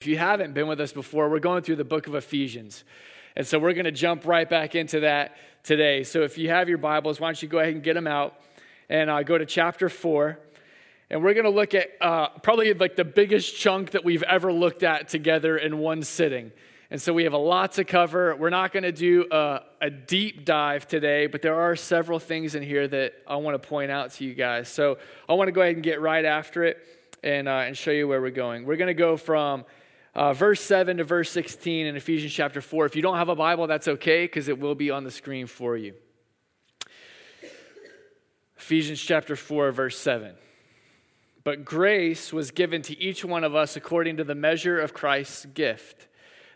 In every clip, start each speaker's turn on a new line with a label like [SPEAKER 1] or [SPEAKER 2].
[SPEAKER 1] If you haven't been with us before, we're going through the book of Ephesians. And so we're going to jump right back into that today. So if you have your Bibles, why don't you go ahead and get them out and uh, go to chapter 4. And we're going to look at uh, probably like the biggest chunk that we've ever looked at together in one sitting. And so we have a lot to cover. We're not going to do a, a, deep dive today, but there are several things in here that I want to point out to you guys. So I want to go ahead and get right after it and, uh, and show you where we're going. We're going to go from uh, verse 7 to verse 16 in Ephesians chapter 4. If you don't have a Bible, that's okay because it will be on the screen for you. Ephesians chapter 4, verse 7. But grace was given to each one of us according to the measure of Christ's gift.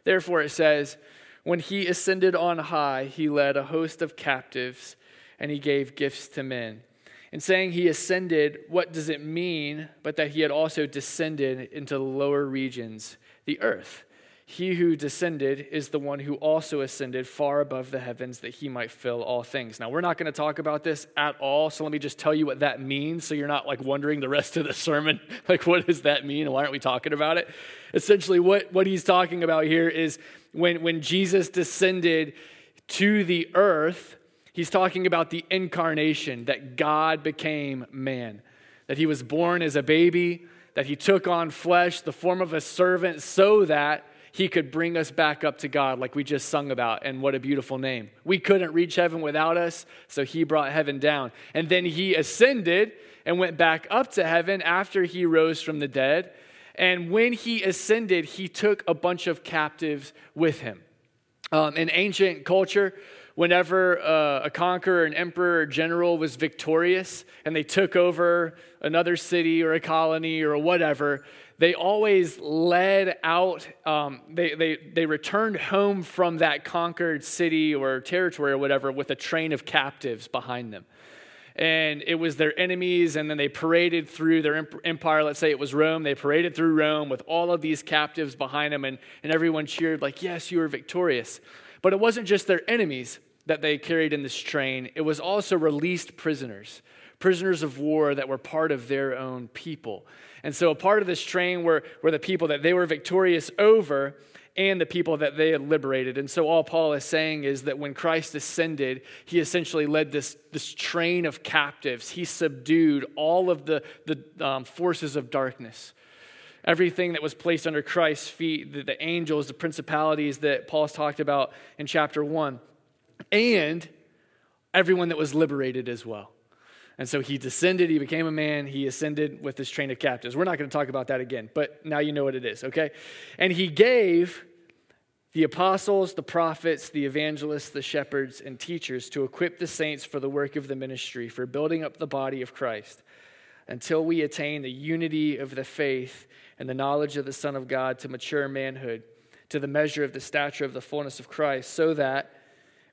[SPEAKER 1] Therefore, it says, When he ascended on high, he led a host of captives and he gave gifts to men. In saying he ascended, what does it mean but that he had also descended into the lower regions? The earth. He who descended is the one who also ascended far above the heavens that he might fill all things. Now, we're not going to talk about this at all, so let me just tell you what that means so you're not like wondering the rest of the sermon, like, what does that mean and why aren't we talking about it? Essentially, what, what he's talking about here is when, when Jesus descended to the earth, he's talking about the incarnation, that God became man, that he was born as a baby that he took on flesh, the form of a servant, so that he could bring us back up to God, like we just sung about. And what a beautiful name. We couldn't reach heaven without us, so he brought heaven down. And then he ascended and went back up to heaven after he rose from the dead. And when he ascended, he took a bunch of captives with him. Um, in ancient culture, whenever uh, a conqueror, an emperor, or general was victorious and they took over another city or a colony or whatever, they always led out, um, they, they, they returned home from that conquered city or territory or whatever with a train of captives behind them. And it was their enemies, and then they paraded through their empire. Let's say it was Rome. They paraded through Rome with all of these captives behind them, and, and everyone cheered, like, Yes, you were victorious. But it wasn't just their enemies that they carried in this train, it was also released prisoners, prisoners of war that were part of their own people. And so a part of this train were, were the people that they were victorious over and the people that they had liberated. And so all Paul is saying is that when Christ ascended, he essentially led this, this train of captives. He subdued all of the, the um, forces of darkness everything that was placed under Christ's feet, the, the angels, the principalities that Paul's talked about in chapter 1, and everyone that was liberated as well. And so he descended, he became a man, he ascended with this train of captives. We're not going to talk about that again, but now you know what it is, okay? And he gave the apostles, the prophets, the evangelists, the shepherds, and teachers to equip the saints for the work of the ministry, for building up the body of Christ, until we attain the unity of the faith and the knowledge of the Son of God to mature manhood, to the measure of the stature of the fullness of Christ, so that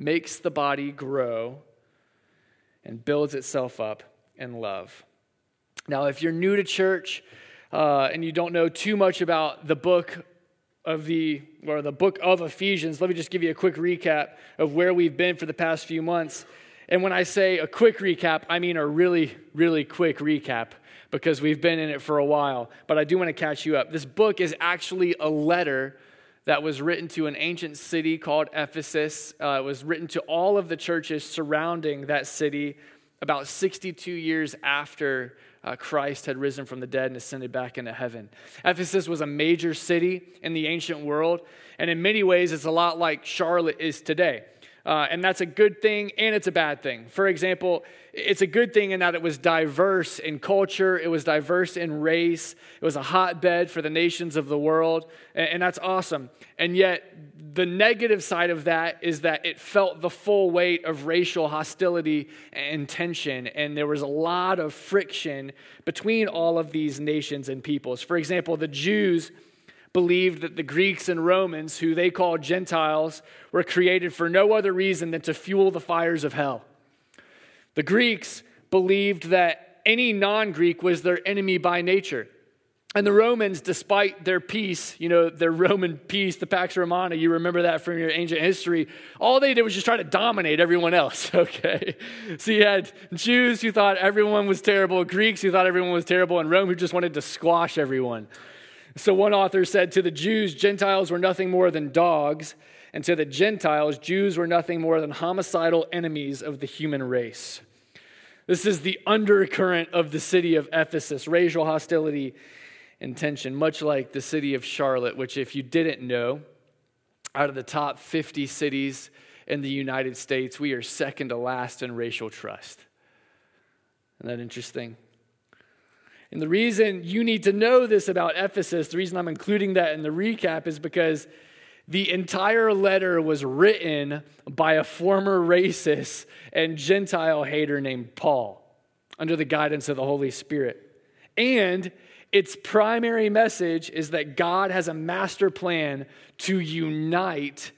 [SPEAKER 1] makes the body grow and builds itself up in love. Now, if you're new to church uh, and you don't know too much about the book of the or the book of Ephesians, let me just give you a quick recap of where we've been for the past few months. And when I say a quick recap, I mean a really, really quick recap because we've been in it for a while. But I do want to catch you up. This book is actually a letter that was written to an ancient city called Ephesus. Uh, it was written to all of the churches surrounding that city about 62 years after uh, Christ had risen from the dead and ascended back into heaven. Ephesus was a major city in the ancient world, and in many ways, it's a lot like Charlotte is today. Uh, and that's a good thing and it's a bad thing. For example, it's a good thing in that it was diverse in culture, it was diverse in race, it was a hotbed for the nations of the world, and, and that's awesome. And yet, the negative side of that is that it felt the full weight of racial hostility and tension, and there was a lot of friction between all of these nations and peoples. For example, the Jews believed that the Greeks and Romans, who they called Gentiles, were created for no other reason than to fuel the fires of hell. The Greeks believed that any non Greek was their enemy by nature. And the Romans, despite their peace, you know, their Roman peace, the Pax Romana, you remember that from your ancient history, all they did was just try to dominate everyone else, okay? So you had Jews who thought everyone was terrible, Greeks who thought everyone was terrible, and Rome who just wanted to squash everyone. So one author said, To the Jews, Gentiles were nothing more than dogs, and to the Gentiles, Jews were nothing more than homicidal enemies of the human race. This is the undercurrent of the city of Ephesus racial hostility and tension, much like the city of Charlotte, which, if you didn't know, out of the top 50 cities in the United States, we are second to last in racial trust. Isn't that interesting? And the reason you need to know this about Ephesus, the reason I'm including that in the recap is because the entire letter was written by a former racist and Gentile hater named Paul under the guidance of the Holy Spirit. And its primary message is that God has a master plan to unite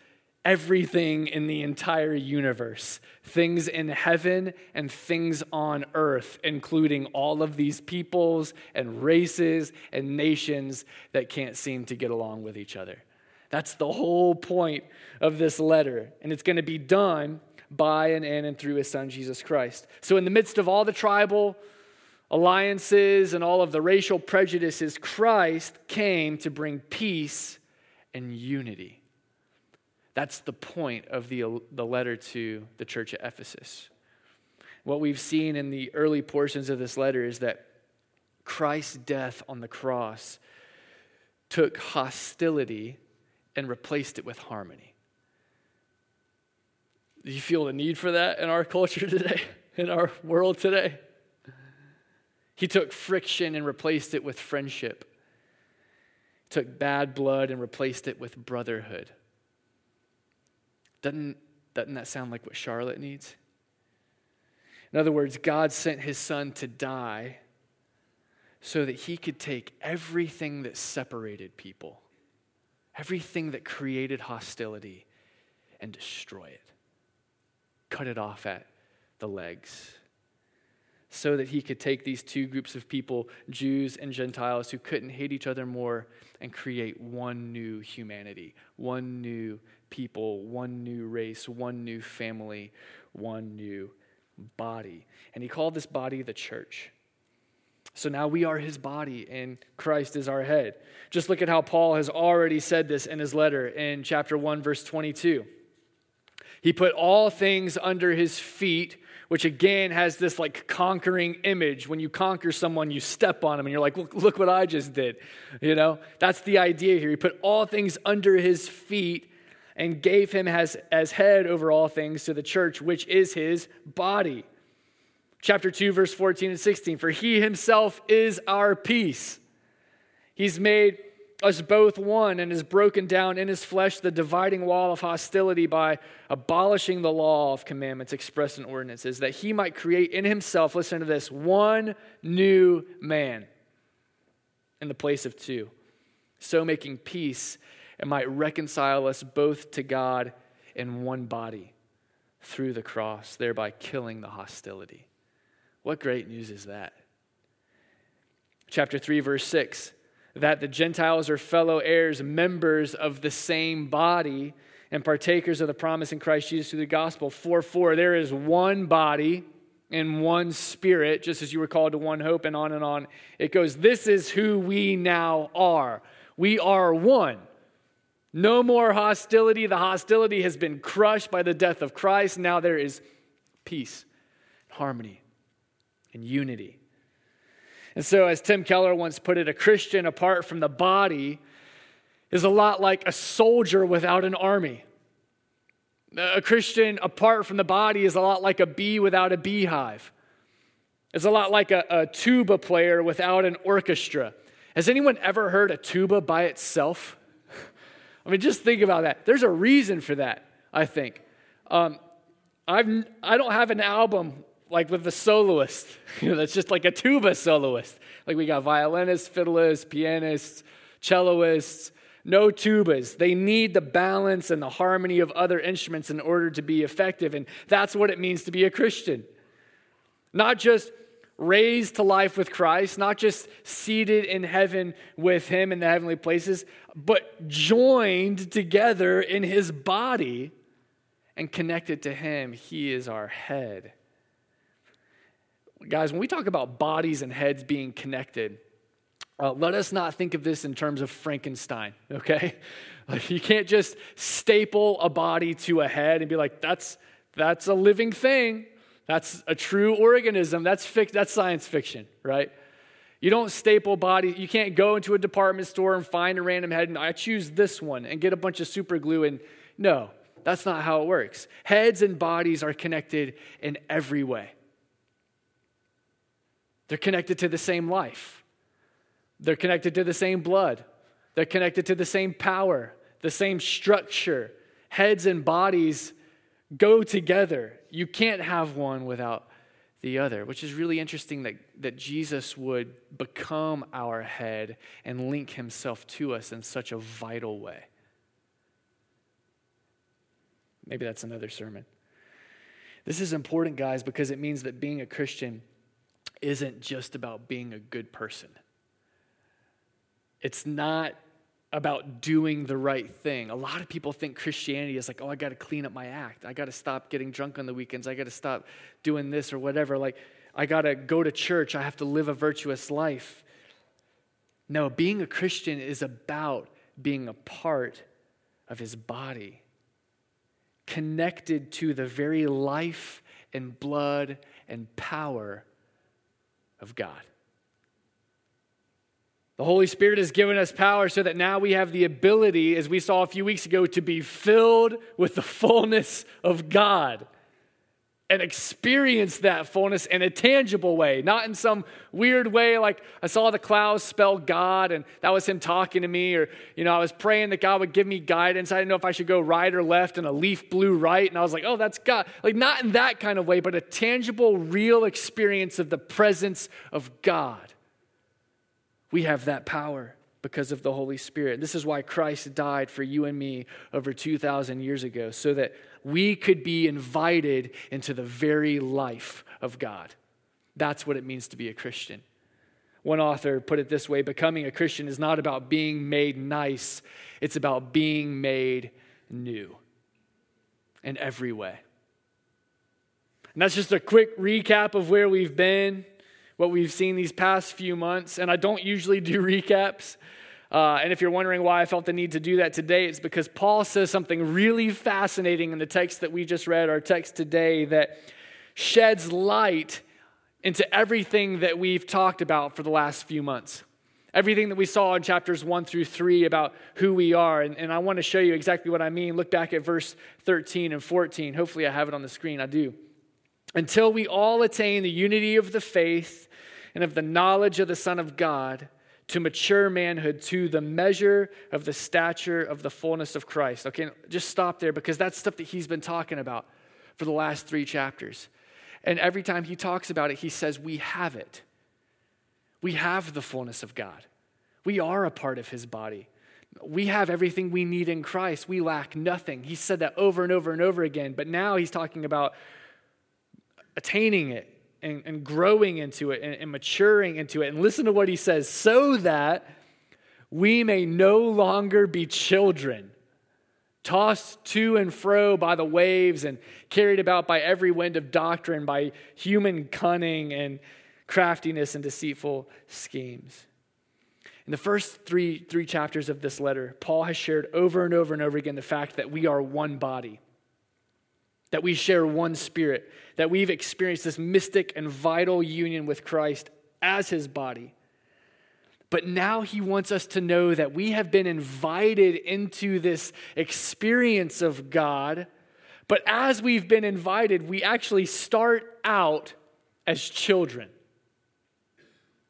[SPEAKER 1] everything in the entire universe things in heaven and things on earth, including all of these peoples and races and nations that can't seem to get along with each other. That's the whole point of this letter. And it's going to be done by and in and through his son, Jesus Christ. So, in the midst of all the tribal alliances and all of the racial prejudices, Christ came to bring peace and unity. That's the point of the, the letter to the church at Ephesus. What we've seen in the early portions of this letter is that Christ's death on the cross took hostility and replaced it with harmony. Do you feel the need for that in our culture today, in our world today? He took friction and replaced it with friendship. Took bad blood and replaced it with brotherhood. Doesn't, doesn't that sound like what Charlotte needs? In other words, God sent his son to die so that he could take everything that separated people, everything that created hostility, and destroy it, cut it off at the legs so that he could take these two groups of people, Jews and Gentiles, who couldn't hate each other more, and create one new humanity, one new people, one new race, one new family, one new body. And he called this body the church. So now we are his body, and Christ is our head. Just look at how Paul has already said this in his letter in chapter 1, verse 22. He put all things under his feet which again has this like conquering image. When you conquer someone, you step on them and you're like, look, look what I just did. You know, that's the idea here. He put all things under his feet and gave him as, as head over all things to the church, which is his body. Chapter 2, verse 14 and 16. For he himself is our peace. He's made us both one and has broken down in his flesh the dividing wall of hostility by abolishing the law of commandments expressed in ordinances, that he might create in himself, listen to this, one new man in the place of two, so making peace and might reconcile us both to God in one body through the cross, thereby killing the hostility. What great news is that? Chapter 3, verse 6 that the Gentiles are fellow heirs, members of the same body, and partakers of the promise in Christ Jesus through the gospel. 4 4, there is one body and one spirit, just as you were called to one hope, and on and on. It goes, This is who we now are. We are one. No more hostility. The hostility has been crushed by the death of Christ. Now there is peace, harmony, and unity. And so, as Tim Keller once put it, a Christian apart from the body is a lot like a soldier without an army. A Christian apart from the body is a lot like a bee without a beehive. It's a lot like a, a tuba player without an orchestra. Has anyone ever heard a tuba by itself? I mean, just think about that. There's a reason for that, I think. Um, I've, I don't have an album like with the soloist. You know, that's just like a tuba soloist. Like we got violinists, fiddlists, pianists, celloists. no tubas. They need the balance and the harmony of other instruments in order to be effective. And that's what it means to be a Christian. Not just raised to life with Christ, not just seated in heaven with Him in the heavenly places, but joined together in His body and connected to Him. He is our head. Guys, when we talk about bodies and heads being connected, uh, let us not think of this in terms of Frankenstein, okay? Like you can't just staple a body to a head and be like, that's, that's a living thing. That's a true organism. That's, that's science fiction, right? You don't staple bodies. You can't go into a department store and find a random head and I choose this one and get a bunch of super glue and no, that's not how it works. Heads and bodies are connected in every way. They're connected to the same life. They're connected to the same blood. They're connected to the same power, the same structure. Heads and bodies go together. You can't have one without the other, which is really interesting that, that Jesus would become our head and link himself to us in such a vital way. Maybe that's another sermon. This is important, guys, because it means that being a Christian isn't just about being a good person. It's not about doing the right thing. A lot of people think Christianity is like, oh, I got to clean up my act. I got to stop getting drunk on the weekends. I got to stop doing this or whatever. Like, I got to go to church. I have to live a virtuous life. No, being a Christian is about being a part of his body, connected to the very life and blood and power of God. The Holy Spirit has given us power so that now we have the ability, as we saw a few weeks ago, to be filled with the fullness of God and experience that fullness in a tangible way, not in some weird way like I saw the clouds spell God and that was him talking to me, or, you know, I was praying that God would give me guidance. I didn't know if I should go right or left and a leaf blew right. And I was like, oh, that's God. Like, not in that kind of way, but a tangible, real experience of the presence of God. We have that power because of the Holy Spirit. This is why Christ died for you and me over 2,000 years ago, so that we could be invited into the very life of God. That's what it means to be a Christian. One author put it this way becoming a Christian is not about being made nice, it's about being made new in every way. And that's just a quick recap of where we've been what we've seen these past few months. And I don't usually do recaps. Uh, and if you're wondering why I felt the need to do that today, it's because Paul says something really fascinating in the text that we just read, our text today, that sheds light into everything that we've talked about for the last few months. Everything that we saw in chapters 1 through 3 about who we are. And, and I want to show you exactly what I mean. Look back at verse 13 and 14. Hopefully, I have it on the screen. I do until we all attain the unity of the faith and of the knowledge of the Son of God to mature manhood, to the measure of the stature of the fullness of Christ. Okay, just stop there because that's stuff that he's been talking about for the last three chapters. And every time he talks about it, he says, We have it. We have the fullness of God. We are a part of his body. We have everything we need in Christ. We lack nothing. He said that over and over and over again. But now he's talking about attaining it and, and growing into it and, and maturing into it. And listen to what he says so that we may no longer be children, tossed to and fro by the waves and carried about by every wind of doctrine, by human cunning and craftiness and deceitful schemes. In the first three, three chapters of this letter, Paul has shared over and over and over again the fact that we are one body that we share one spirit, that we've experienced this mystic and vital union with Christ as his body. But now he wants us to know that we have been invited into this experience of God. But as we've been invited, we actually start out as children.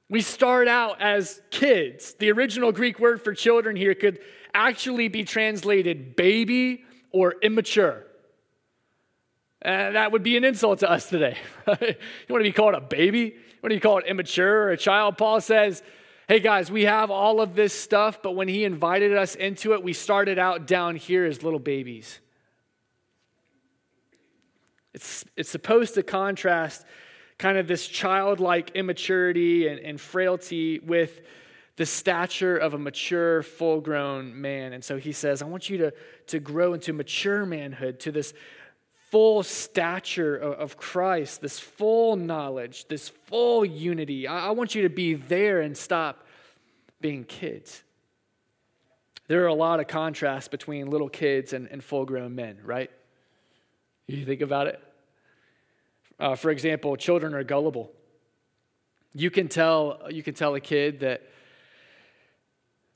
[SPEAKER 1] We start out as kids. The original Greek word for children here could actually be translated baby or immature. And that would be an insult to us today. you want to be called a baby? What do you call it, immature or a child? Paul says, Hey guys, we have all of this stuff, but when he invited us into it, we started out down here as little babies. It's, it's supposed to contrast kind of this childlike immaturity and, and frailty with the stature of a mature, full grown man. And so he says, I want you to, to grow into mature manhood, to this full stature of, Christ, this full knowledge, this full unity. I, I want you to be there and stop being kids. There are a lot of contrasts between little kids and, and full grown men, right? You think about it? Uh, for example, children are gullible. You can tell you can tell a kid that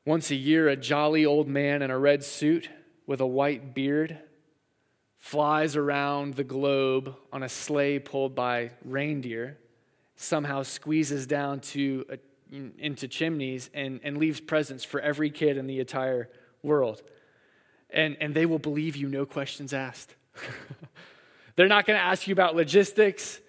[SPEAKER 1] once a year a jolly old man in a red suit with a white beard flies around the globe on a sleigh pulled by reindeer, somehow squeezes down to a, into chimneys and, and leaves presents for every kid in the entire world. And, and they will believe you, no questions asked. They're not going to ask you about logistics.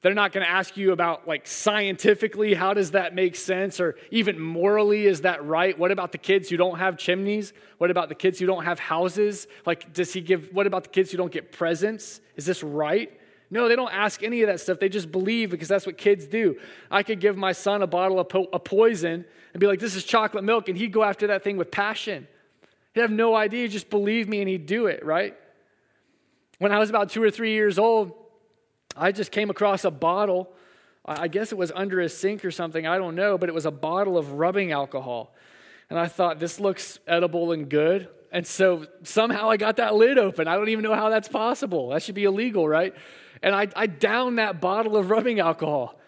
[SPEAKER 1] They're not going to ask you about, like, scientifically, how does that make sense? Or even morally, is that right? What about the kids who don't have chimneys? What about the kids who don't have houses? Like, does he give, what about the kids who don't get presents? Is this right? No, they don't ask any of that stuff. They just believe because that's what kids do. I could give my son a bottle of po- a poison and be like, this is chocolate milk, and he'd go after that thing with passion. He'd have no idea, he'd just believe me and he'd do it, right? When I was about two or three years old, I just came across a bottle. I guess it was under a sink or something, I don't know, but it was a bottle of rubbing alcohol. And I thought, this looks edible and good. And so somehow I got that lid open. I don't even know how that's possible. That should be illegal, right? And I, I downed that bottle of rubbing alcohol.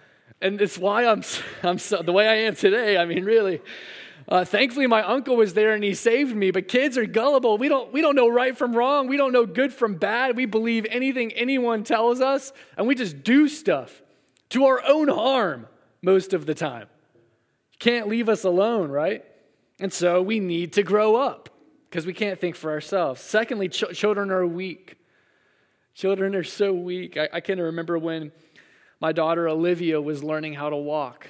[SPEAKER 1] And it's why I'm, I'm so, the way I am today. I mean, really. Uh, thankfully, my uncle was there and he saved me. But kids are gullible. We don't, we don't know right from wrong. We don't know good from bad. We believe anything anyone tells us, and we just do stuff to our own harm most of the time. You can't leave us alone, right? And so we need to grow up because we can't think for ourselves. Secondly, ch- children are weak. Children are so weak. I, I can remember when my daughter Olivia was learning how to walk.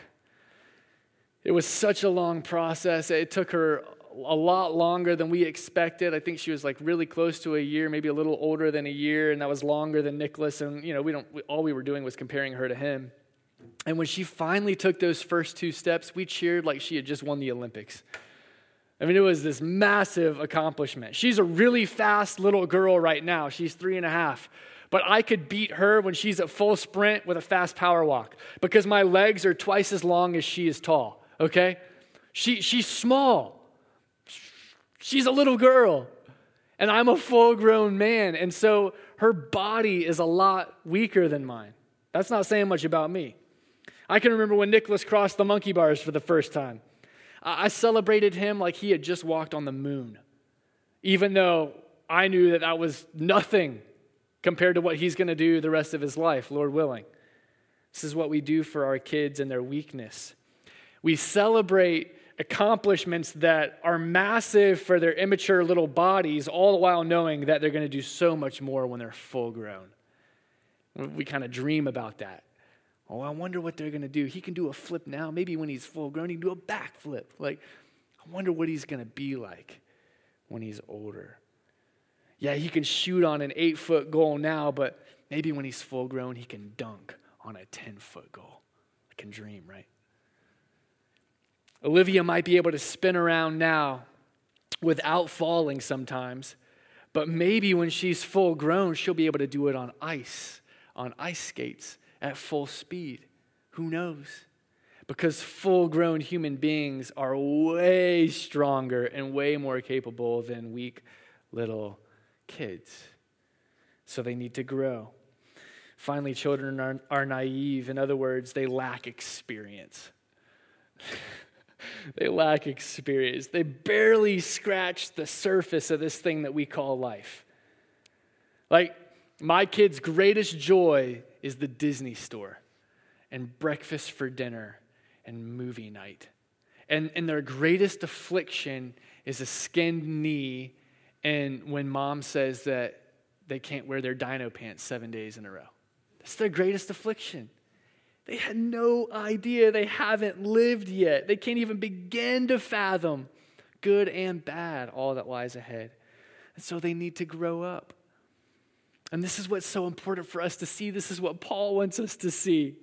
[SPEAKER 1] It was such a long process. It took her a lot longer than we expected. I think she was like really close to a year, maybe a little older than a year, and that was longer than Nicholas. And you know, we don't. All we were doing was comparing her to him. And when she finally took those first two steps, we cheered like she had just won the Olympics. I mean, it was this massive accomplishment. She's a really fast little girl right now. She's three and a half. But I could beat her when she's at full sprint with a fast power walk because my legs are twice as long as she is tall okay? She, she's small. She's a little girl. And I'm a full grown man. And so her body is a lot weaker than mine. That's not saying much about me. I can remember when Nicholas crossed the monkey bars for the first time. I celebrated him like he had just walked on the moon, even though I knew that that was nothing compared to what he's going to do the rest of his life, Lord willing. This is what we do for our kids and their weakness. We celebrate accomplishments that are massive for their immature little bodies, all the while knowing that they're going to do so much more when they're full grown. We kind of dream about that. Oh, I wonder what they're going to do. He can do a flip now. Maybe when he's full grown, he can do a backflip. Like, I wonder what he's going to be like when he's older. Yeah, he can shoot on an eight foot goal now, but maybe when he's full grown, he can dunk on a 10 foot goal. I can dream, right? Olivia might be able to spin around now without falling sometimes, but maybe when she's full grown, she'll be able to do it on ice, on ice skates at full speed. Who knows? Because full grown human beings are way stronger and way more capable than weak little kids. So they need to grow. Finally, children are, are naive. In other words, they lack experience. they lack experience. They barely scratch the surface of this thing that we call life. Like, my kid's greatest joy is the Disney store and breakfast for dinner and movie night. And, and their greatest affliction is a skinned knee and when mom says that they can't wear their dino pants seven days in a row. That's their greatest affliction. They had no idea. They haven't lived yet. They can't even begin to fathom good and bad, all that lies ahead. And so they need to grow up. And this is what's so important for us to see. This is what Paul wants us to see.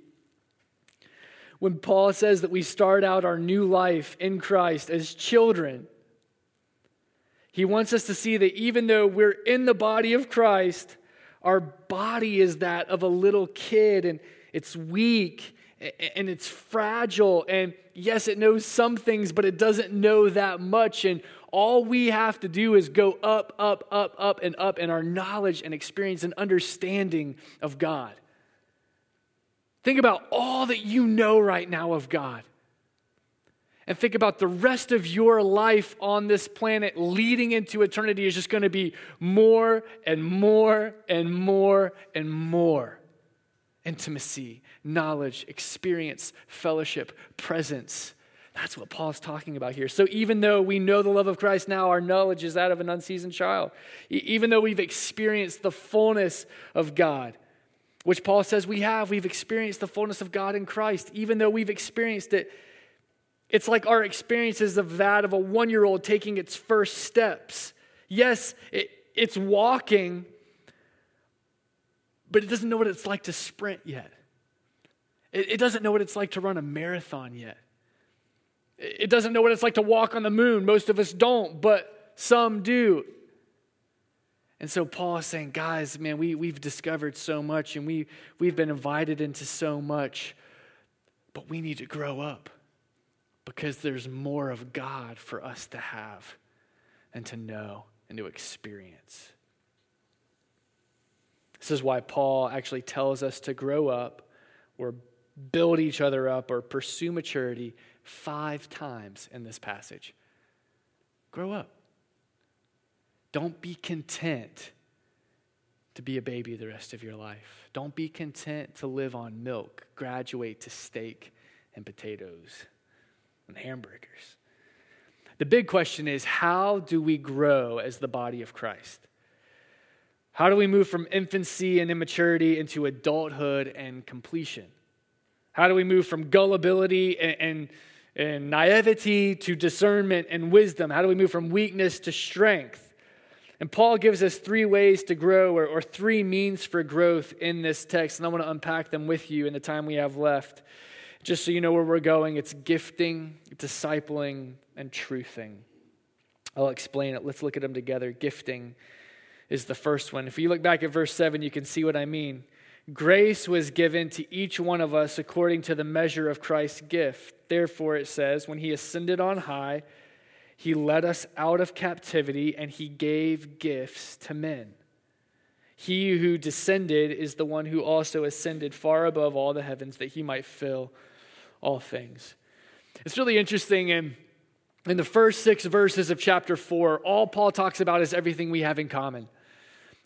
[SPEAKER 1] When Paul says that we start out our new life in Christ as children, he wants us to see that even though we're in the body of Christ, our body is that of a little kid and it's weak and it's fragile. And yes, it knows some things, but it doesn't know that much. And all we have to do is go up, up, up, up, and up in our knowledge and experience and understanding of God. Think about all that you know right now of God. And think about the rest of your life on this planet leading into eternity is just going to be more and more and more and more intimacy, knowledge, experience, fellowship, presence. That's what Paul's talking about here. So, even though we know the love of Christ now, our knowledge is that of an unseasoned child. even though we've experienced the fullness of God, which Paul says we have, we've experienced the fullness of God in Christ. Even though we've experienced it, it's like our experiences of that of a one year old taking its first steps. Yes, it, it's walking, but it doesn't know what it's like to sprint yet. It, it doesn't know what it's like to run a marathon yet. It, it doesn't know what it's like to walk on the moon. Most of us don't, but some do. And so Paul is saying, guys, man, we, we've discovered so much and we, we've been invited into so much, but we need to grow up because there's more of God for us to have and to know and to experience. This is why Paul actually tells us to grow up or build each other up or pursue maturity five times in this passage. Grow up. Don't be content to be a baby the rest of your life. Don't be content to live on milk, graduate to steak and potatoes and hamburgers. The big question is how do we grow as the body of Christ? How do we move from infancy and immaturity into adulthood and completion? How do we move from gullibility and, and, and, naivety to discernment and wisdom? How do we move from weakness to strength? And Paul gives us three ways to grow, or, or three means for growth in this text, and I want to unpack them with you in the time we have left. Just so you know where we're going, it's gifting, discipling, and truthing. I'll explain it. Let's look at them together. Gifting is the first one. If you look back at verse 7, you can see what I mean. Grace was given to each one of us according to the measure of Christ's gift. Therefore, it says, when he ascended on high, he led us out of captivity and he gave gifts to men. He who descended is the one who also ascended far above all the heavens that he might fill all things. It's really interesting in, in the first six verses of chapter four, all Paul talks about is everything we have in common.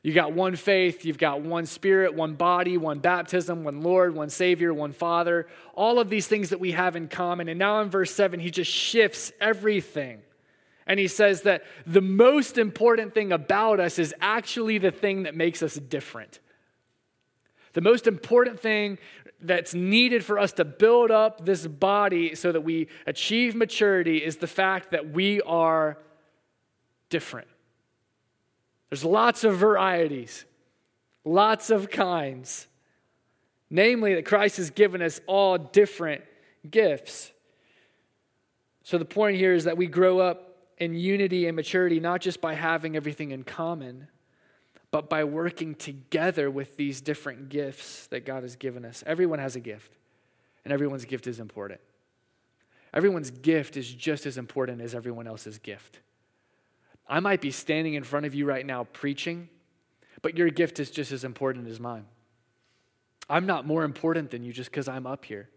[SPEAKER 1] You got one faith, you've got one spirit, one body, one baptism, one Lord, one Savior, one Father, all of these things that we have in common. And now in verse 7, he just shifts everything. And he says that the most important thing about us is actually the thing that makes us different. The most important thing that's needed for us to build up this body so that we achieve maturity is the fact that we are different. There's lots of varieties, lots of kinds. Namely, that Christ has given us all different gifts. So the point here is that we grow up in unity and maturity not just by having everything in common, but by working together with these different gifts that God has given us. Everyone has a gift, and everyone's gift is important. Everyone's gift is just as important as everyone else's gift. I might be standing in front of you right now preaching, but your gift is just as important as mine. I'm not more important than you just because I'm up here.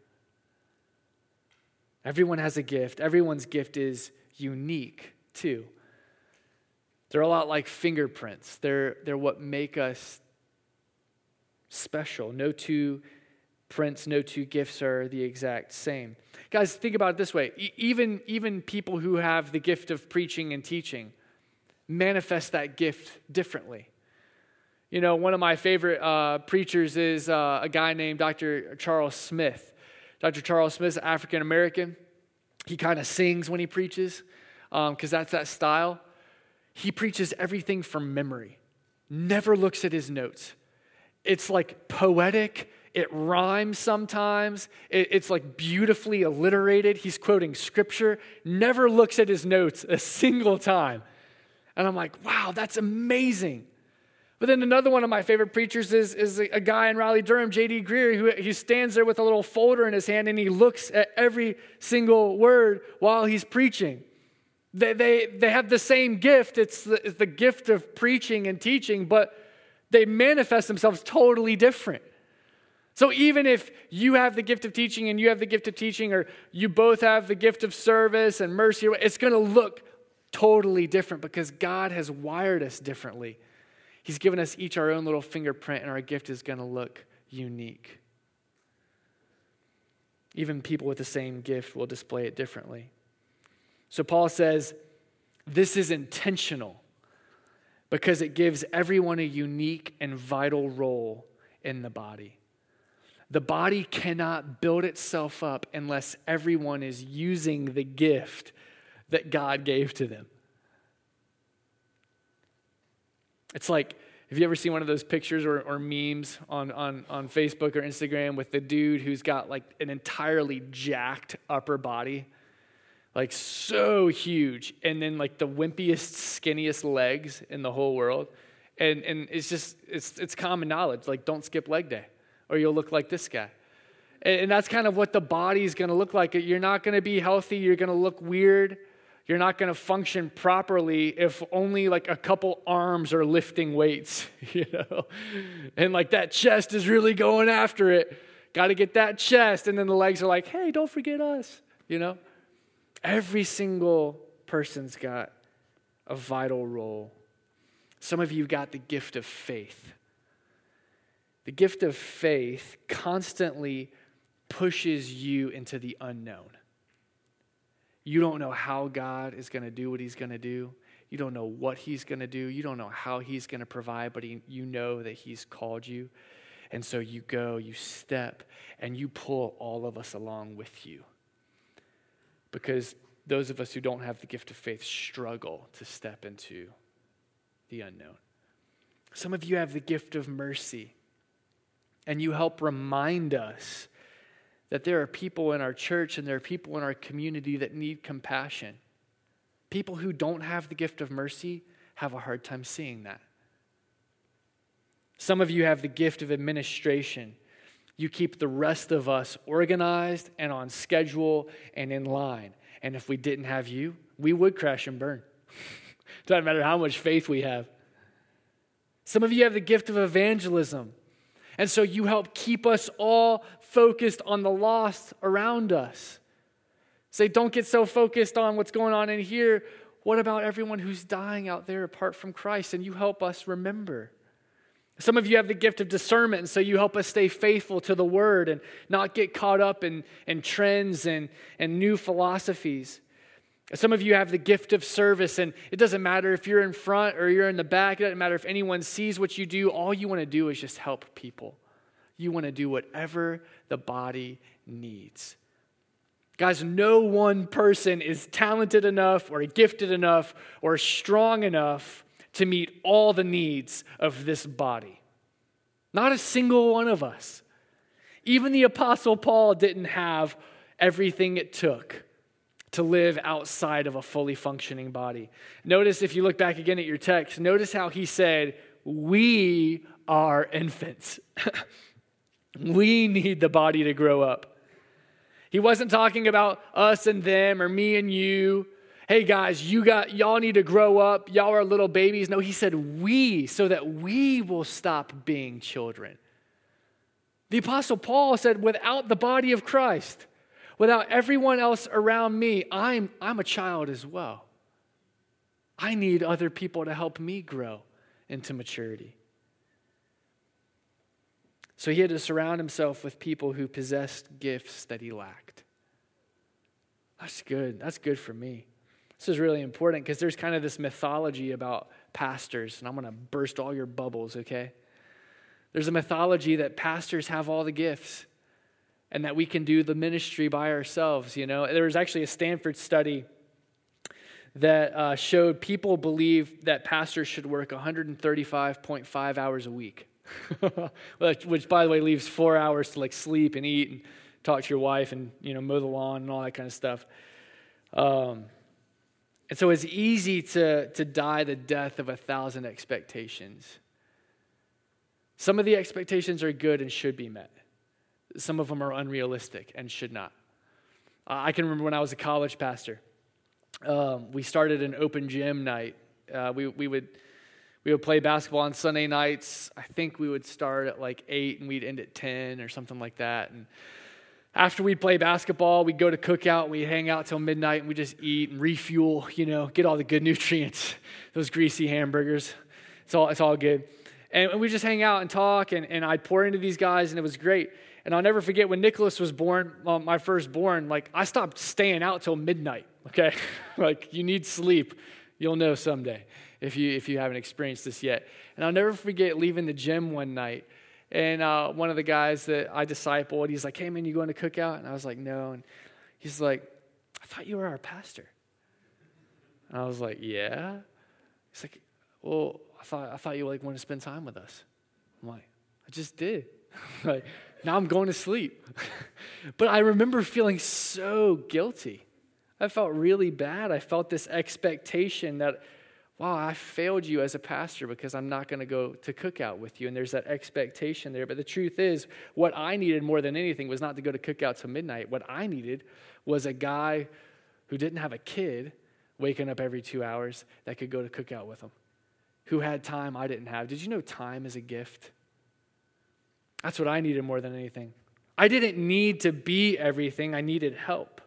[SPEAKER 1] Everyone has a gift, everyone's gift is unique too. They're a lot like fingerprints, they're, they're what make us special. No two prints, no two gifts are the exact same. Guys, think about it this way even, even people who have the gift of preaching and teaching, manifest that gift differently. You know, one of my favorite uh, preachers is uh, a guy named Dr. Charles Smith. Dr. Charles Smith, African American. He kind of sings when he preaches because um, that's that style. He preaches everything from memory, never looks at his notes. It's like poetic, it rhymes sometimes, it, it's like beautifully alliterated. He's quoting scripture, never looks at his notes a single time. And I'm like, wow, that's amazing. But then another one of my favorite preachers is, is a guy in Raleigh, Durham, J.D. Greear, who he stands there with a little folder in his hand and he looks at every single word while he's preaching. They, they, they have the same gift, it's the, it's the gift of preaching and teaching, but they manifest themselves totally different. So even if you have the gift of teaching and you have the gift of teaching, or you both have the gift of service and mercy, it's going to look totally different because God has wired us differently. He's given us each our own little fingerprint, and our gift is going to look unique. Even people with the same gift will display it differently. So Paul says, This is intentional because it gives everyone a unique and vital role in the body. The body cannot build itself up unless everyone is using the gift that God gave to them. It's like, have you ever seen one of those pictures or, or memes on, on, on Facebook or Instagram with the dude who's got like an entirely jacked upper body? Like so huge, and then like the wimpiest, skinniest legs in the whole world. And, and it's just, it's, it's common knowledge. Like, don't skip leg day, or you'll look like this guy. And, and that's kind of what the body's gonna look like. You're not gonna be healthy, you're gonna look weird you're not going to function properly if only like a couple arms are lifting weights, you know? And like that chest is really going after it. Got to get that chest. And then the legs are like, hey, don't forget us, you know? Every single person's got a vital role. Some of you got the gift of faith. The gift of faith constantly pushes you into the unknown. You don't know how God is going to do what he's going to do. You don't know what he's going to do. You don't know how he's going to provide, but he, you know that he's called you. And so you go, you step, and you pull all of us along with you. Because those of us who don't have the gift of faith struggle to step into the unknown. Some of you have the gift of mercy, and you help remind us that there are people in our church and there are people in our community that need compassion. People who don't have the gift of mercy have a hard time seeing that. Some of you have the gift of administration. You keep the rest of us organized and on schedule and in line. And if we didn't have you, we would crash and burn. Doesn't matter how much faith we have. Some of you have the gift of evangelism. And so you help keep us all focused on the lost around us. Say, don't get so focused on what's going on in here. What about everyone who's dying out there apart from Christ? And you help us remember. Some of you have the gift of discernment, and so you help us stay faithful to the word and not get caught up in, in trends and, and new philosophies. Some of you have the gift of service, and it doesn't matter if you're in front or you're in the back, it doesn't matter if anyone sees what you do. All you want to do is just help people. You want to do whatever the body needs. Guys, no one person is talented enough or gifted enough or strong enough to meet all the needs of this body. Not a single one of us. Even the Apostle Paul didn't have everything it took to live outside of a fully functioning body. Notice, if you look back again at your text, notice how he said, We are infants. we need the body to grow up. He wasn't talking about us and them or me and you. Hey guys, you got y'all need to grow up. Y'all are little babies. No, he said we so that we will stop being children. The apostle Paul said without the body of Christ, Without everyone else around me, I'm, I'm a child as well. I need other people to help me grow into maturity. So he had to surround himself with people who possessed gifts that he lacked. That's good. That's good for me. This is really important because there's kind of this mythology about pastors, and I'm going to burst all your bubbles, okay? There's a mythology that pastors have all the gifts and that we can do the ministry by ourselves. You know, there was actually a Stanford study that uh, showed people believe that pastors should work 135.5 hours a week, which, by the way, leaves four hours to like sleep and eat and talk to your wife and you know mow the lawn and all that kind of stuff. Um, and so it's easy to, to die the death of a thousand expectations. Some of the expectations are good and should be met. Some of them are unrealistic and should not. I can remember when I was a college pastor, um, we started an open gym night. Uh, we, we, would, we would play basketball on Sunday nights. I think we would start at like 8 and we'd end at 10 or something like that. And after we'd play basketball, we'd go to cookout, we'd hang out till midnight, and we just eat and refuel, you know, get all the good nutrients, those greasy hamburgers. It's all, it's all good. And we just hang out and talk, and, and I'd pour into these guys, and it was great. And I'll never forget when Nicholas was born, well, my firstborn, like I stopped staying out till midnight, okay? like you need sleep. You'll know someday if you, if you haven't experienced this yet. And I'll never forget leaving the gym one night. And uh, one of the guys that I discipled, he's like, hey man, you going to cookout? And I was like, no. And he's like, I thought you were our pastor. And I was like, yeah. He's like, well, I thought, I thought you like wanted to spend time with us. I'm like, I just did. like, now I'm going to sleep. but I remember feeling so guilty. I felt really bad. I felt this expectation that, wow, I failed you as a pastor because I'm not going to go to cookout with you. And there's that expectation there. But the truth is, what I needed more than anything was not to go to cookout till midnight. What I needed was a guy who didn't have a kid waking up every two hours that could go to cookout with him, who had time I didn't have. Did you know time is a gift? That's what I needed more than anything. I didn't need to be everything, I needed help.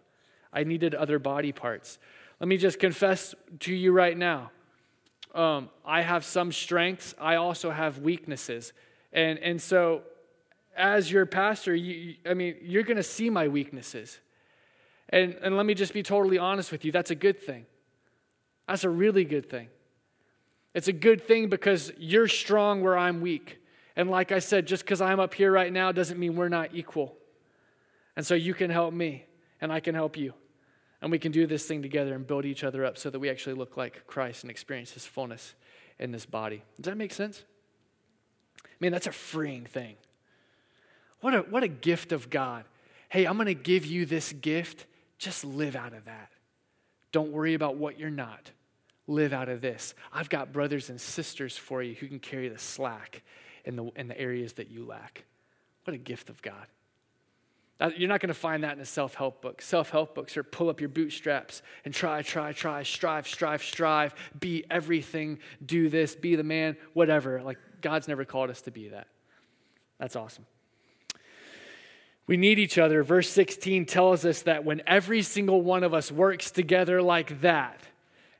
[SPEAKER 1] I needed other body parts. Let me just confess to you right now. Um, I have some strengths, I also have weaknesses. And, and so, as your pastor, you, I mean, you're going to see my weaknesses. And, and let me just be totally honest with you that's a good thing. That's a really good thing. It's a good thing because you're strong where I'm weak. And like I said, just because I'm up here right now doesn't mean we're not equal. And so you can help me, and I can help you. And we can do this thing together and build each other up so that we actually look like Christ and experience his fullness in this body. Does that make sense? I mean, that's a freeing thing. What a, what a gift of God. Hey, I'm going to give you this gift. Just live out of that. Don't worry about what you're not. Live out of this. I've got brothers and sisters for you who can carry the slack in the, in the areas that you lack. What a gift of God. You're not going to find that in a self help book. Self help books are pull up your bootstraps and try, try, try, strive, strive, strive, be everything, do this, be the man, whatever. Like, God's never called us to be that. That's awesome. We need each other. Verse 16 tells us that when every single one of us works together like that,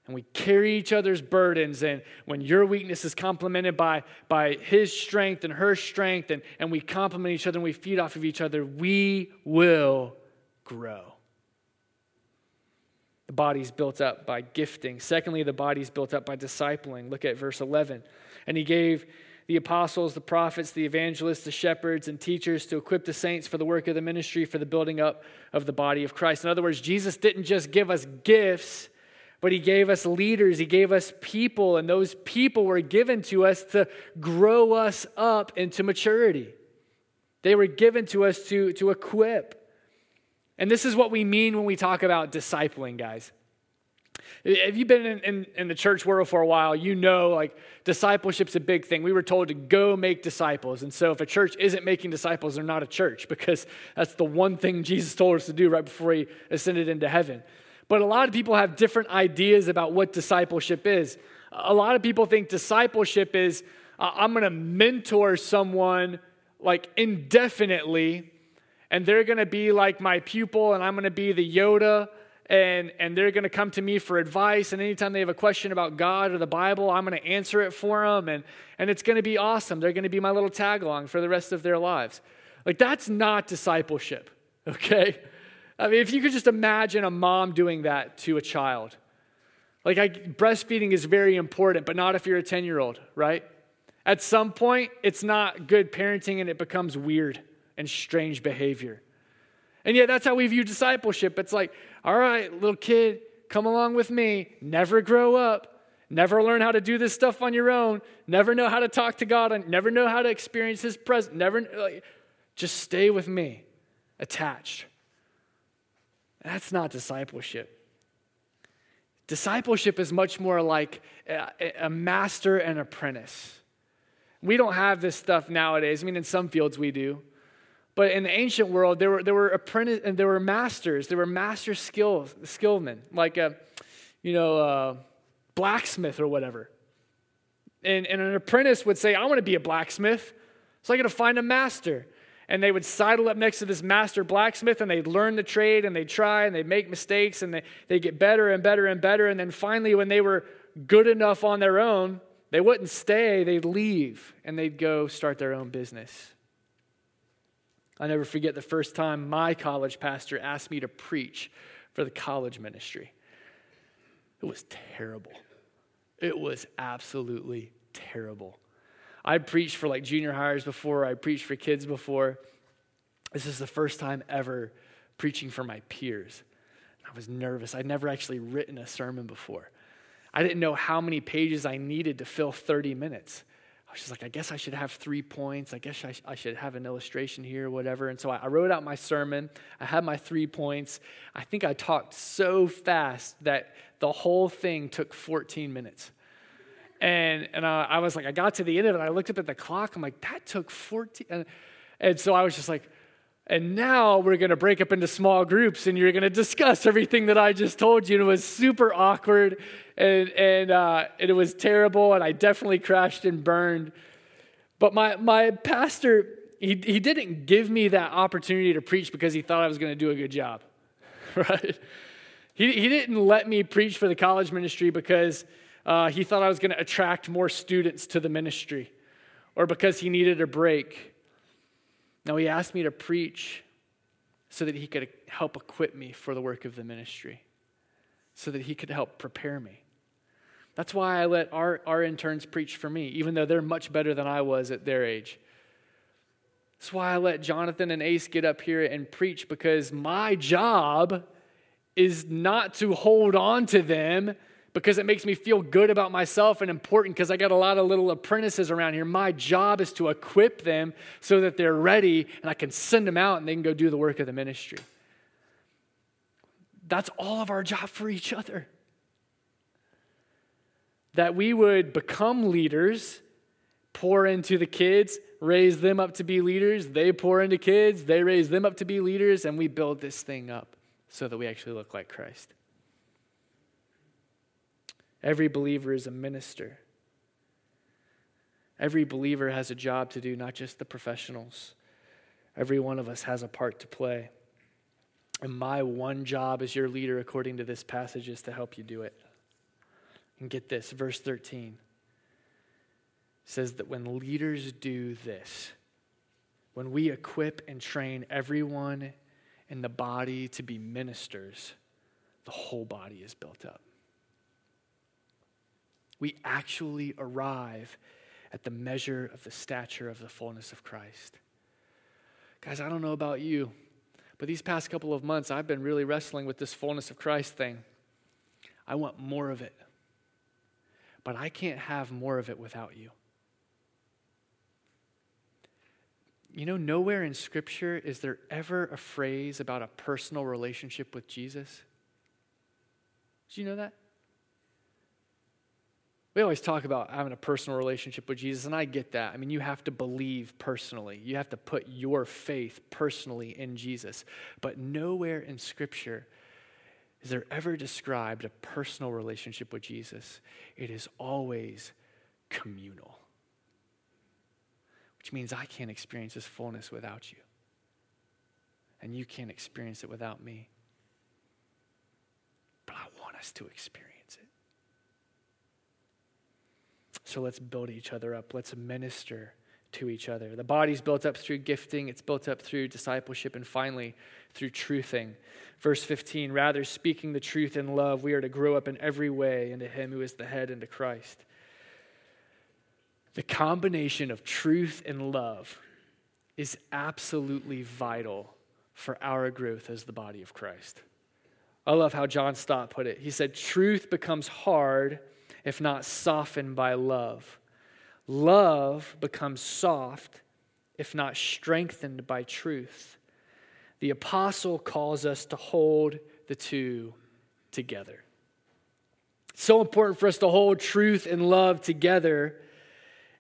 [SPEAKER 1] and we carry each other's burdens and when your weakness is complemented by, by his strength and her strength and, and we complement each other and we feed off of each other we will grow. The body's built up by gifting. Secondly the body's built up by discipling. Look at verse 11 and he gave the apostles the prophets the evangelists the shepherds and teachers to equip the saints for the work of the ministry for the building up of the body of christ. In other words jesus didn't just give us gifts but he gave us leaders, he gave us people, and those people were given to us to grow us up into maturity. They were given to us to, to equip. And this is what we mean when we talk about discipling, guys. If you've been in, in, in, the church world for a while, you know like discipleship's a big thing. We were told to go make disciples. And so if a church isn't making disciples, they're not a church because that's the one thing Jesus told us to do right before he ascended into heaven. But a lot of people have different ideas about what discipleship is. A lot of people think discipleship is uh, I'm going to mentor someone like indefinitely, and they're going to be like my pupil, and I'm going to be the Yoda, and, and they're going to come to me for advice. And anytime they have a question about God or the Bible, I'm going to answer it for them, and, and it's going to be awesome. They're going to be my little tag along for the rest of their lives. Like, that's not discipleship, okay? I mean, if you could just imagine a mom doing that to a child. Like, I, breastfeeding is very important, but not if you're a 10 year old, right? At some point, it's not good parenting and it becomes weird and strange behavior. And yet, that's how we view discipleship. It's like, all right, little kid, come along with me, never grow up, never learn how to do this stuff on your own, never know how to talk to God, and never know how to experience His presence, never, like, just stay with me, attached. That's not discipleship. Discipleship is much more like a, master and apprentice. We don't have this stuff nowadays. I mean, in some fields we do. But in the ancient world, there were, there were apprentice and there were masters. There were master skills, skillmen, like a, you know, a blacksmith or whatever. And, and an apprentice would say, I want to be a blacksmith. So I got to find a master. And they would sidle up next to this master blacksmith and they'd learn the trade and they'd try and they'd make mistakes and they, they'd get better and better and better. And then finally, when they were good enough on their own, they wouldn't stay, they'd leave and they'd go start their own business. I'll never forget the first time my college pastor asked me to preach for the college ministry. It was terrible. It was absolutely terrible. I preached for like junior hires before, I preached for kids before. This is the first time ever preaching for my peers. I was nervous. I'd never actually written a sermon before. I didn't know how many pages I needed to fill 30 minutes. I was just like, I guess I should have three points. I guess I, sh- I should have an illustration here, whatever. And so I, I wrote out my sermon. I had my three points. I think I talked so fast that the whole thing took 14 minutes. And, and I was like, I got to the end of it. I looked up at the clock. I'm like, that took 14. And, and so I was just like, and now we're going to break up into small groups and you're going to discuss everything that I just told you. And it was super awkward and, and, uh, and it was terrible. And I definitely crashed and burned. But my, my pastor, he, he didn't give me that opportunity to preach because he thought I was going to do a good job, right? He, he didn't let me preach for the college ministry because uh, he thought I was going to attract more students to the ministry or because he needed a break now, he asked me to preach so that he could help equip me for the work of the ministry, so that he could help prepare me. That's why I let our, our interns preach for me, even though they're much better than I was at their age. That's why I let Jonathan and Ace get up here and preach because my job is not to hold on to them because it makes me feel good about myself and important because I got a lot of little apprentices around here. My job is to equip them so that they're ready and I can send them out and they can go do the work of the ministry. That's all of our job for each other. That we would become leaders, pour into the kids, raise them up to be leaders, they pour into kids, they raise them up to be leaders, and we build this thing up so that we actually look like Christ. Every believer is a minister. Every believer has a job to do, not just the professionals. Every one of us has a part to play. And my one job as your leader, according to this passage, is to help you do it. And get this, verse 13 says that when leaders do this, when we equip and train everyone in the body to be ministers, the whole body is built up we actually arrive at the measure of the stature of the fullness of Christ. Guys, I don't know about you, but these past couple of months, I've been really wrestling with this fullness of Christ thing. I want more of it, but I can't have more of it without you. You know, nowhere in Scripture is there ever a phrase about a personal relationship with Jesus. Do you know that? We always talk about having a personal relationship with Jesus, and I get that. I mean, you have to believe personally, you have to put your faith personally in Jesus. But nowhere in Scripture is there ever described a personal relationship with Jesus. It is always communal, which means I can't experience His fullness without you, and you can't experience it without me. But I want us to experience. So let's build each other up. Let's minister to each other. The body's built up through gifting, it's built up through discipleship, and finally, through truthing. Verse 15 rather, speaking the truth in love, we are to grow up in every way into Him who is the head, into Christ. The combination of truth and love is absolutely vital for our growth as the body of Christ. I love how John Stott put it. He said, Truth becomes hard if not softened by love. Love becomes soft if not strengthened by truth. The apostle calls us to hold the two together. It's so important for us to hold truth and love together.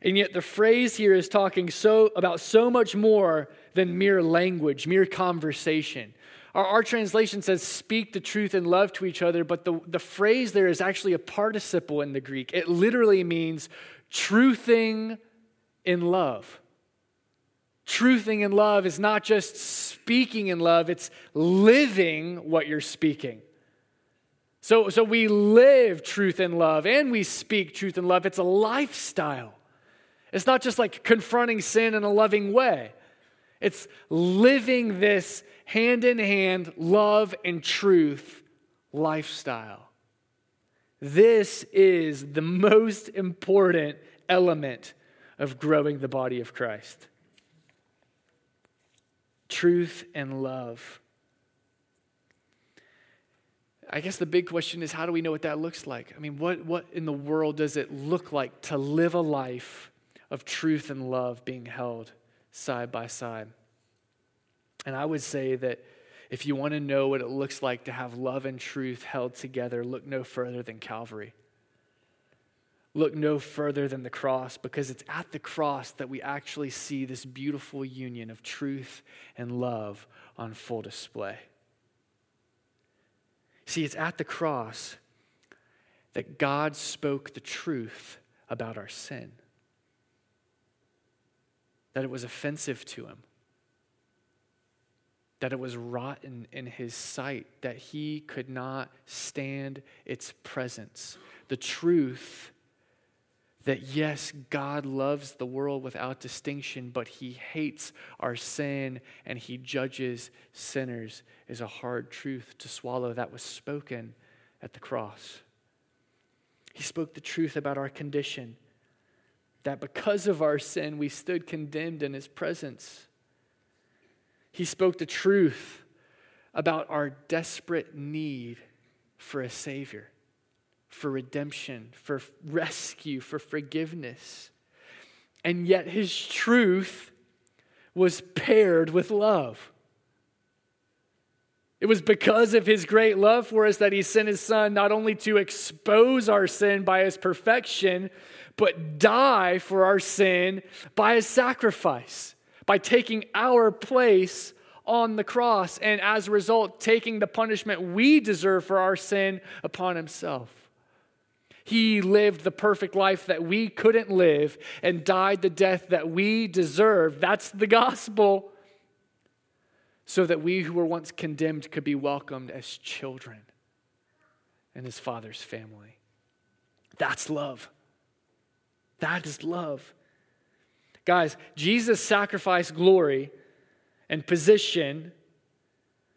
[SPEAKER 1] And yet the phrase here is talking so about so much more than mere language, mere conversation. Our, our, translation says speak the truth and love to each other, but the, the phrase there is actually a participle in the Greek. It literally means truthing in love. Truthing in love is not just speaking in love, it's living what you're speaking. So, so we live truth and love and we speak truth and love. It's a lifestyle. It's not just like confronting sin in a loving way, it's living this hand in hand love and truth lifestyle. This is the most important element of growing the body of Christ truth and love. I guess the big question is how do we know what that looks like? I mean, what, what in the world does it look like to live a life of truth and love being held side by side? And I would say that if you want to know what it looks like to have love and truth held together, look no further than Calvary. Look no further than the cross because it's at the cross that we actually see this beautiful union of truth and love on full display. See, it's at the cross that God spoke the truth about our sin, that it was offensive to him, that it was rotten in his sight, that he could not stand its presence. The truth that yes, God loves the world without distinction, but he hates our sin and he judges sinners is a hard truth to swallow. That was spoken at the cross. He spoke the truth about our condition, that because of our sin, we stood condemned in his presence. He spoke the truth about our desperate need for a Savior for redemption, for rescue, for forgiveness. And yet his truth was paired with love. It was because of his great love for us that he sent his son not only to expose our sin by his perfection, but die for our sin by his sacrifice, by taking our place on the cross, and as a result, taking the punishment we deserve for our sin upon himself. He lived the perfect life that we couldn't live and died the death that we deserved. That's the gospel. So that we who were once condemned could be welcomed as children in his father's family. That's love. That is love. Guys, Jesus sacrificed glory and position.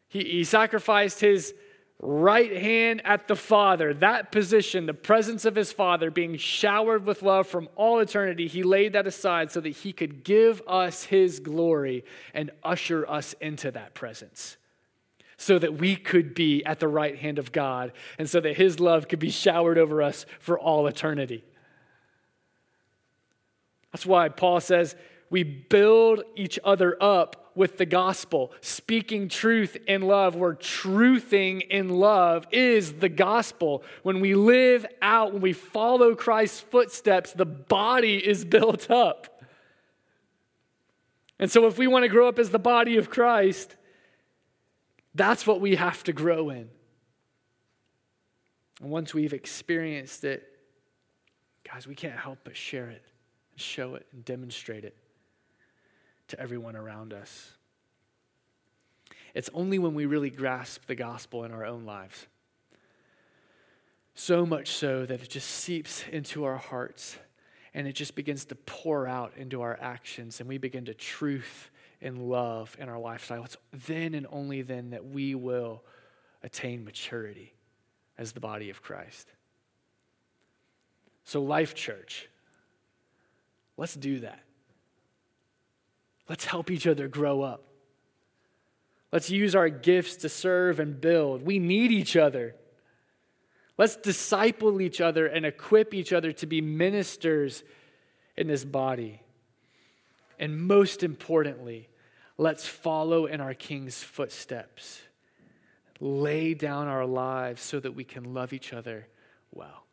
[SPEAKER 1] He, he sacrificed his right hand at the Father, that position, the presence of his Father, being showered with love from all eternity, he laid that aside so that he could give us his glory and usher us into that presence. So that we could be at the right hand of God and so that his love could be showered over us for all eternity. That's why Paul says we build each other up with the gospel, speaking truth in love, where truthing in love is the gospel. When we live out, when we follow Christ's footsteps, the body is built up. And so, if we want to grow up as the body of Christ, that's what we have to grow in. And once we've experienced it, guys, we can't help but share it, show it, and demonstrate it to everyone around us. It's only when we really grasp the gospel in our own lives. So much so that it just seeps into our hearts and it just begins to pour out into our actions and we begin to truth and love in our lifestyle. It's then and only then that we will attain maturity as the body of Christ. So, Life Church, let's do that. Let's help each other grow up. Let's use our gifts to serve and build. We need each other. Let's disciple each other and equip each other to be ministers in this body. And most importantly, let's follow in our King's footsteps. Lay down our lives so that we can love each other well.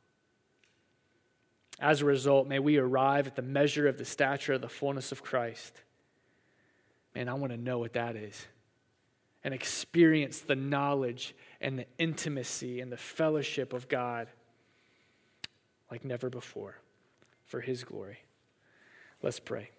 [SPEAKER 1] As a result, may we arrive at the measure of the stature of the fullness of Christ. Man, I want to know what that is and experience the knowledge and the intimacy and the fellowship of God like never before for His glory. Let's pray.